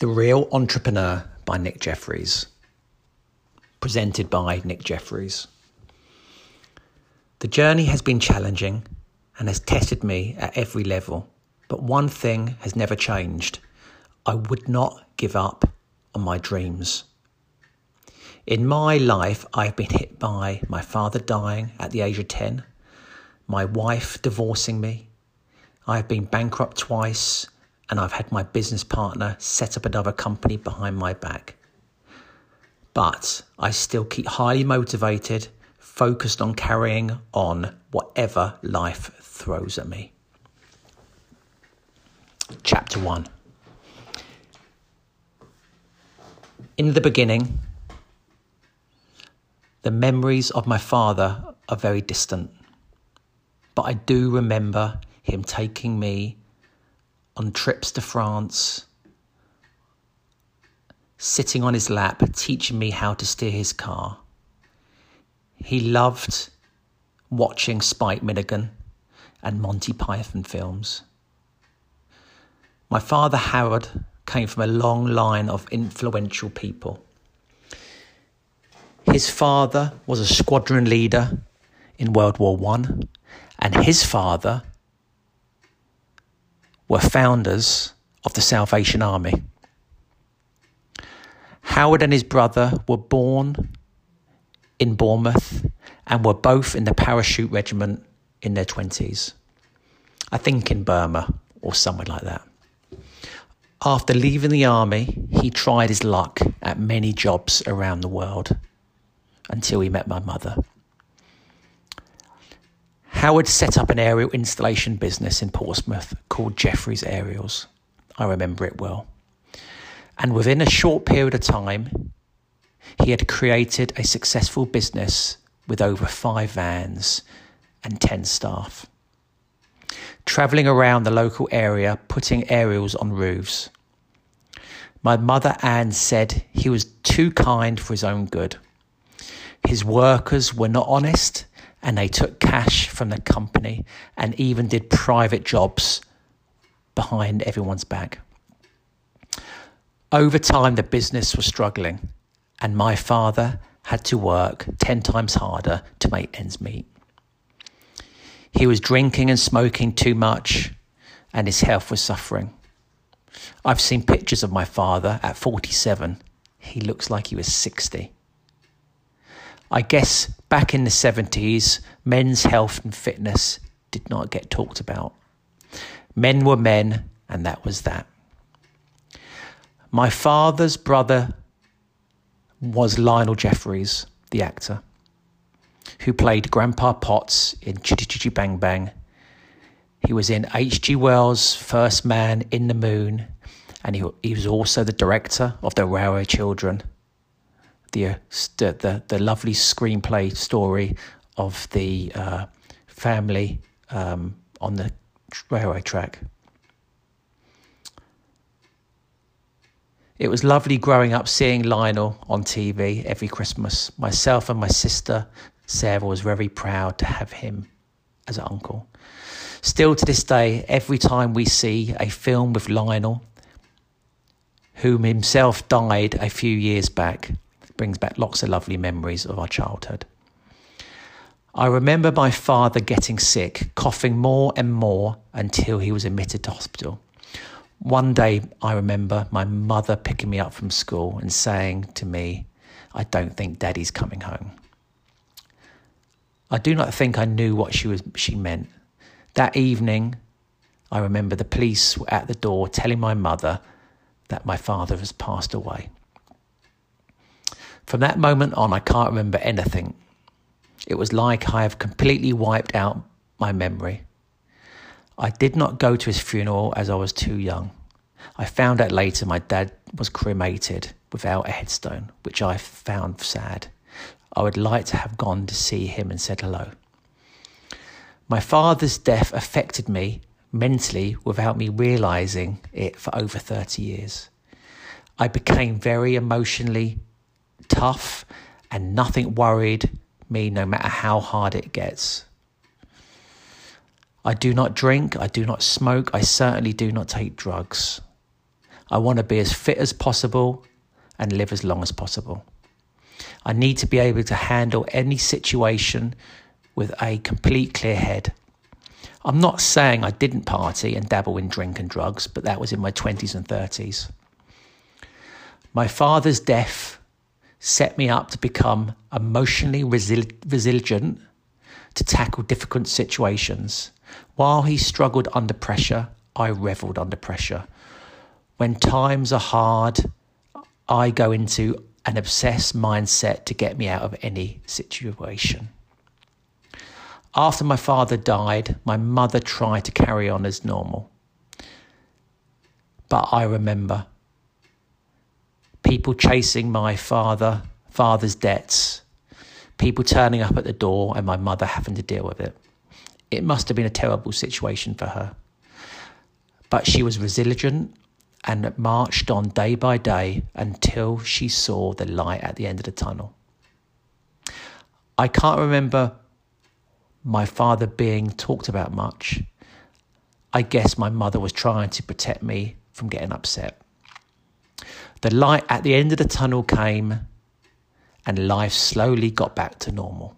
The Real Entrepreneur by Nick Jeffries. Presented by Nick Jeffries. The journey has been challenging and has tested me at every level, but one thing has never changed. I would not give up on my dreams. In my life, I've been hit by my father dying at the age of 10, my wife divorcing me, I've been bankrupt twice and I've had my business partner set up another company behind my back. But I still keep highly motivated, focused on carrying on whatever life throws at me. Chapter 1 In the beginning, the memories of my father are very distant, but I do remember him taking me on trips to France, sitting on his lap, teaching me how to steer his car. He loved watching Spike Milligan and Monty Python films. My father, Howard, came from a long line of influential people. His father was a squadron leader in World War One, and his father were founders of the Salvation Army. Howard and his brother were born in Bournemouth and were both in the parachute regiment in their 20s. I think in Burma or somewhere like that. After leaving the army, he tried his luck at many jobs around the world until he met my mother. Howard set up an aerial installation business in Portsmouth called Jeffries Aerials. I remember it well. And within a short period of time, he had created a successful business with over five vans and 10 staff. Travelling around the local area, putting aerials on roofs. My mother Anne said he was too kind for his own good. His workers were not honest and they took cash from the company and even did private jobs behind everyone's back. Over time, the business was struggling, and my father had to work 10 times harder to make ends meet. He was drinking and smoking too much, and his health was suffering. I've seen pictures of my father at 47. He looks like he was 60. I guess back in the 70s, men's health and fitness did not get talked about. Men were men, and that was that. My father's brother was Lionel Jeffries, the actor, who played Grandpa Potts in Chitty Chitty Bang Bang. He was in H.G. Wells' First Man in the Moon, and he, he was also the director of The Railway Children the uh, the the lovely screenplay story of the uh, family um, on the railway track. It was lovely growing up seeing Lionel on TV every Christmas. Myself and my sister Sarah was very proud to have him as an uncle. Still to this day, every time we see a film with Lionel, whom himself died a few years back, brings back lots of lovely memories of our childhood. I remember my father getting sick, coughing more and more until he was admitted to hospital. One day, I remember my mother picking me up from school and saying to me, I don't think daddy's coming home. I do not think I knew what she, was, she meant. That evening, I remember the police were at the door telling my mother that my father has passed away. From that moment on, I can't remember anything. It was like I have completely wiped out my memory. I did not go to his funeral as I was too young. I found out later my dad was cremated without a headstone, which I found sad. I would like to have gone to see him and said hello. My father's death affected me mentally without me realizing it for over 30 years. I became very emotionally tough and nothing worried me no matter how hard it gets. I do not drink, I do not smoke, I certainly do not take drugs. I want to be as fit as possible and live as long as possible. I need to be able to handle any situation with a complete clear head. I'm not saying I didn't party and dabble in drink and drugs, but that was in my 20s and 30s. My father's death set me up to become emotionally resil- resilient to tackle difficult situations. While he struggled under pressure, I reveled under pressure. When times are hard, I go into an obsessed mindset to get me out of any situation. After my father died, my mother tried to carry on as normal. But I remember people chasing my father, father's debts, people turning up at the door, and my mother having to deal with it. It must have been a terrible situation for her. But she was resilient and marched on day by day until she saw the light at the end of the tunnel. I can't remember my father being talked about much. I guess my mother was trying to protect me from getting upset. The light at the end of the tunnel came, and life slowly got back to normal.